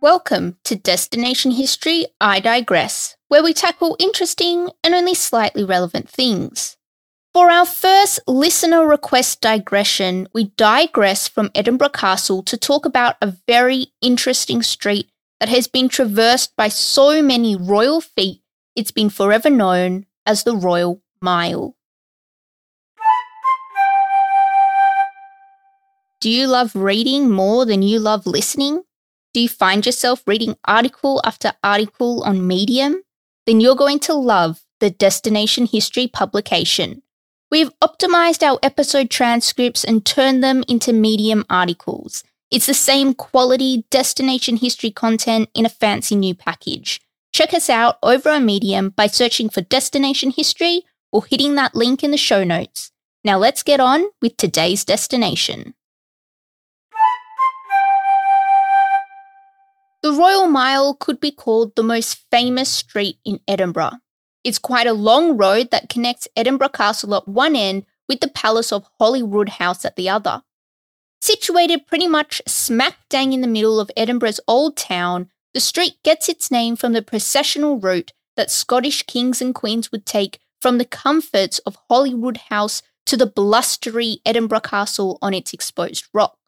Welcome to Destination History I Digress, where we tackle interesting and only slightly relevant things. For our first listener request digression, we digress from Edinburgh Castle to talk about a very interesting street that has been traversed by so many royal feet, it's been forever known as the Royal Mile. Do you love reading more than you love listening? Do you find yourself reading article after article on Medium? Then you're going to love the Destination History publication. We've optimized our episode transcripts and turned them into Medium articles. It's the same quality Destination History content in a fancy new package. Check us out over on Medium by searching for Destination History or hitting that link in the show notes. Now let's get on with today's destination. The Royal Mile could be called the most famous street in Edinburgh. It's quite a long road that connects Edinburgh Castle at one end with the Palace of Holyrood House at the other. Situated pretty much smack dang in the middle of Edinburgh's old town, the street gets its name from the processional route that Scottish kings and queens would take from the comforts of Holyrood House to the blustery Edinburgh Castle on its exposed rock.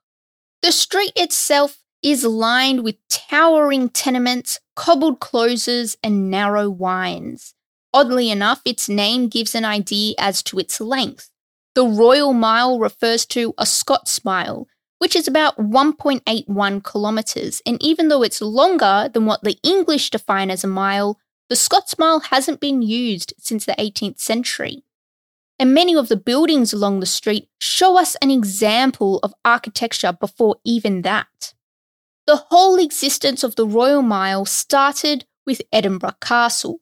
The street itself is lined with towering tenements, cobbled closes, and narrow wynds. Oddly enough, its name gives an idea as to its length. The Royal Mile refers to a Scots mile, which is about 1.81 kilometres, and even though it's longer than what the English define as a mile, the Scots mile hasn't been used since the 18th century. And many of the buildings along the street show us an example of architecture before even that. The whole existence of the Royal Mile started with Edinburgh Castle.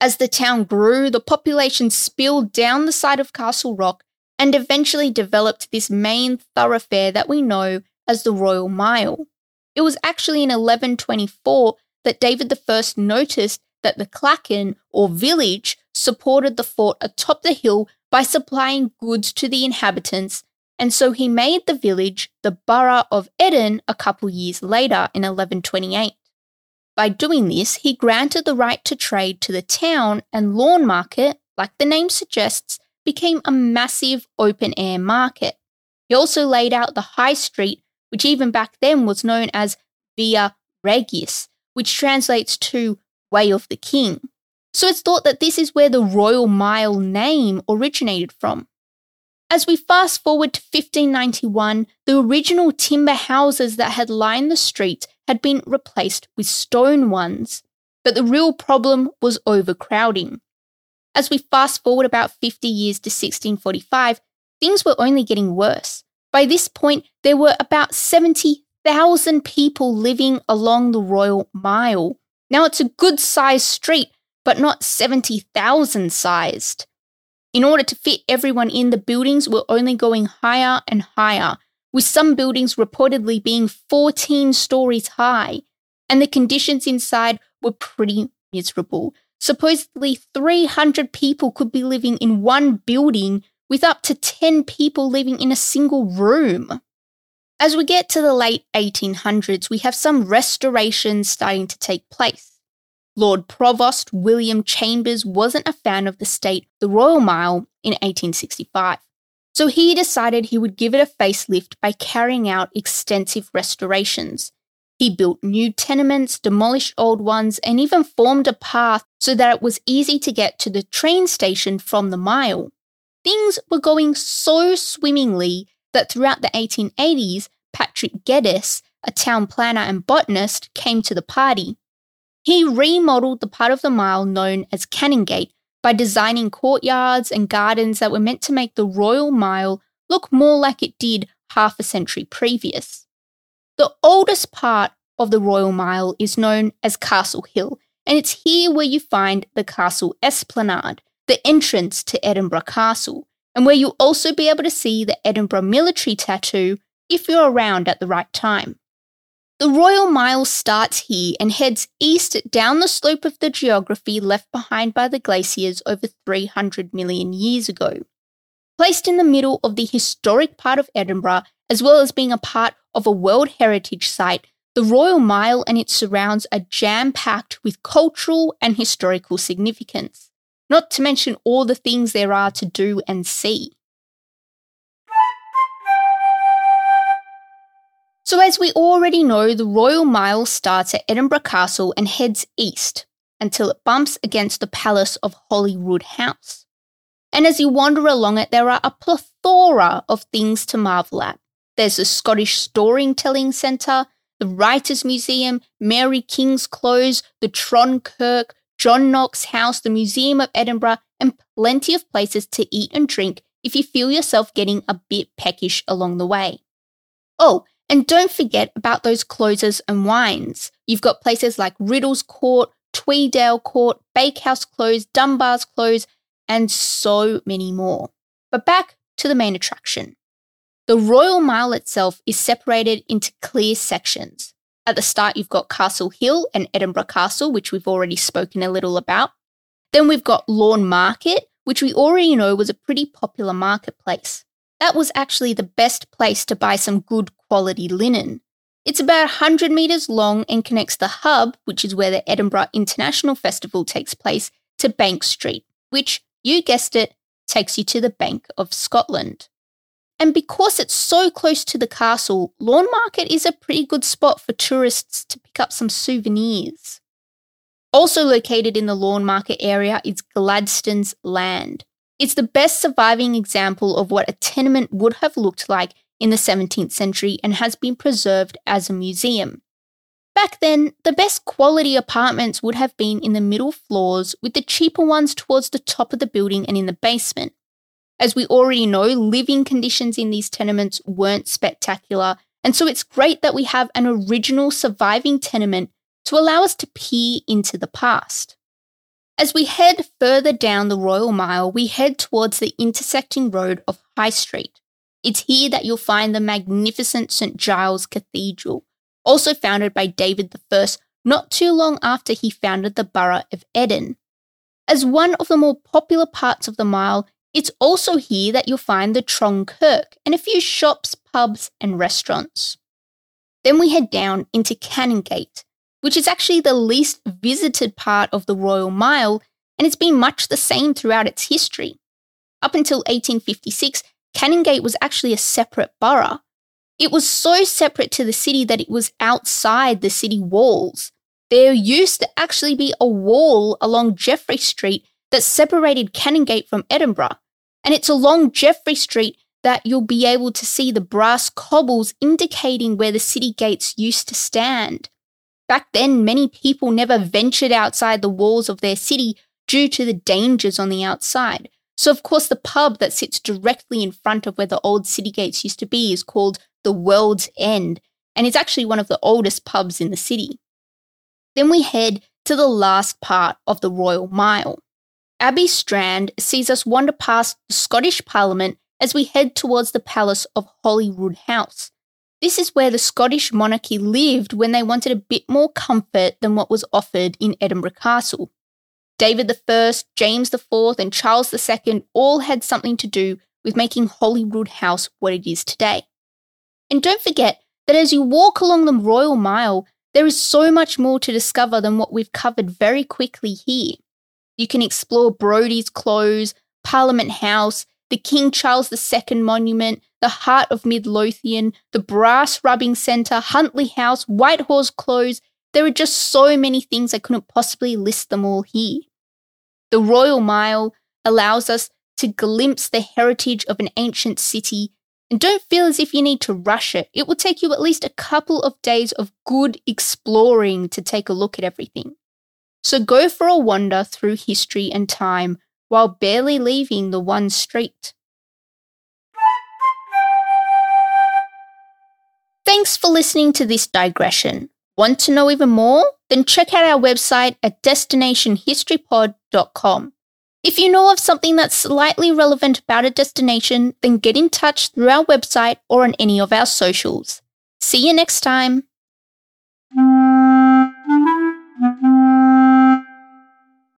As the town grew, the population spilled down the side of Castle Rock and eventually developed this main thoroughfare that we know as the Royal Mile. It was actually in 1124 that David I noticed that the clachan or village supported the fort atop the hill by supplying goods to the inhabitants and so he made the village the borough of Eden a couple years later in 1128. By doing this, he granted the right to trade to the town, and Lawn Market, like the name suggests, became a massive open air market. He also laid out the high street, which even back then was known as Via Regius, which translates to Way of the King. So it's thought that this is where the Royal Mile name originated from. As we fast forward to 1591, the original timber houses that had lined the street had been replaced with stone ones. But the real problem was overcrowding. As we fast forward about 50 years to 1645, things were only getting worse. By this point, there were about 70,000 people living along the Royal Mile. Now it's a good sized street, but not 70,000 sized. In order to fit everyone in, the buildings were only going higher and higher, with some buildings reportedly being 14 stories high, and the conditions inside were pretty miserable. Supposedly, 300 people could be living in one building, with up to 10 people living in a single room. As we get to the late 1800s, we have some restorations starting to take place. Lord Provost William Chambers wasn't a fan of the state the Royal Mile in 1865. So he decided he would give it a facelift by carrying out extensive restorations. He built new tenements, demolished old ones, and even formed a path so that it was easy to get to the train station from the mile. Things were going so swimmingly that throughout the 1880s, Patrick Geddes, a town planner and botanist, came to the party. He remodeled the part of the mile known as Canongate by designing courtyards and gardens that were meant to make the Royal Mile look more like it did half a century previous. The oldest part of the Royal Mile is known as Castle Hill, and it's here where you find the Castle Esplanade, the entrance to Edinburgh Castle, and where you'll also be able to see the Edinburgh military tattoo if you're around at the right time. The Royal Mile starts here and heads east down the slope of the geography left behind by the glaciers over 300 million years ago. Placed in the middle of the historic part of Edinburgh, as well as being a part of a World Heritage Site, the Royal Mile and its surrounds are jam packed with cultural and historical significance, not to mention all the things there are to do and see. So, as we already know, the Royal Mile starts at Edinburgh Castle and heads east until it bumps against the Palace of Holyrood House. And as you wander along it, there are a plethora of things to marvel at. There's the Scottish Storytelling Centre, the Writers' Museum, Mary King's Close, the Tron Kirk, John Knox House, the Museum of Edinburgh, and plenty of places to eat and drink if you feel yourself getting a bit peckish along the way. Oh, and don't forget about those closes and wynds. You've got places like Riddle's Court, Tweeddale Court, Bakehouse Close, Dunbar's Close, and so many more. But back to the main attraction. The Royal Mile itself is separated into clear sections. At the start, you've got Castle Hill and Edinburgh Castle, which we've already spoken a little about. Then we've got Lawn Market, which we already know was a pretty popular marketplace. That was actually the best place to buy some good quality linen. It's about 100 metres long and connects the hub, which is where the Edinburgh International Festival takes place, to Bank Street, which, you guessed it, takes you to the Bank of Scotland. And because it's so close to the castle, Lawn Market is a pretty good spot for tourists to pick up some souvenirs. Also located in the Lawn Market area is Gladstone's Land, it's the best surviving example of what a tenement would have looked like in the 17th century and has been preserved as a museum. Back then, the best quality apartments would have been in the middle floors, with the cheaper ones towards the top of the building and in the basement. As we already know, living conditions in these tenements weren't spectacular, and so it's great that we have an original surviving tenement to allow us to peer into the past. As we head further down the Royal Mile, we head towards the intersecting road of High Street. It's here that you'll find the magnificent St Giles Cathedral, also founded by David I not too long after he founded the borough of Eden. As one of the more popular parts of the mile, it's also here that you'll find the Tron Kirk and a few shops, pubs, and restaurants. Then we head down into Canongate, which is actually the least visited part of the Royal Mile, and it's been much the same throughout its history. Up until 1856, Canongate was actually a separate borough. It was so separate to the city that it was outside the city walls. There used to actually be a wall along Jeffrey Street that separated Canongate from Edinburgh. And it's along Jeffrey Street that you'll be able to see the brass cobbles indicating where the city gates used to stand. Back then, many people never ventured outside the walls of their city due to the dangers on the outside. So, of course, the pub that sits directly in front of where the old city gates used to be is called the World's End, and it's actually one of the oldest pubs in the city. Then we head to the last part of the Royal Mile. Abbey Strand sees us wander past the Scottish Parliament as we head towards the Palace of Holyrood House. This is where the Scottish monarchy lived when they wanted a bit more comfort than what was offered in Edinburgh Castle. David I, James IV, and Charles II all had something to do with making Holyrood House what it is today. And don't forget that as you walk along the Royal Mile, there is so much more to discover than what we've covered very quickly here. You can explore Brodie's Close, Parliament House, the King Charles II Monument, the Heart of Midlothian, the Brass Rubbing Centre, Huntly House, Whitehorse Close. There are just so many things I couldn't possibly list them all here. The Royal Mile allows us to glimpse the heritage of an ancient city and don't feel as if you need to rush it. It will take you at least a couple of days of good exploring to take a look at everything. So go for a wander through history and time while barely leaving the one street. Thanks for listening to this digression. Want to know even more? Then check out our website at destinationhistorypod.com. If you know of something that's slightly relevant about a destination, then get in touch through our website or on any of our socials. See you next time.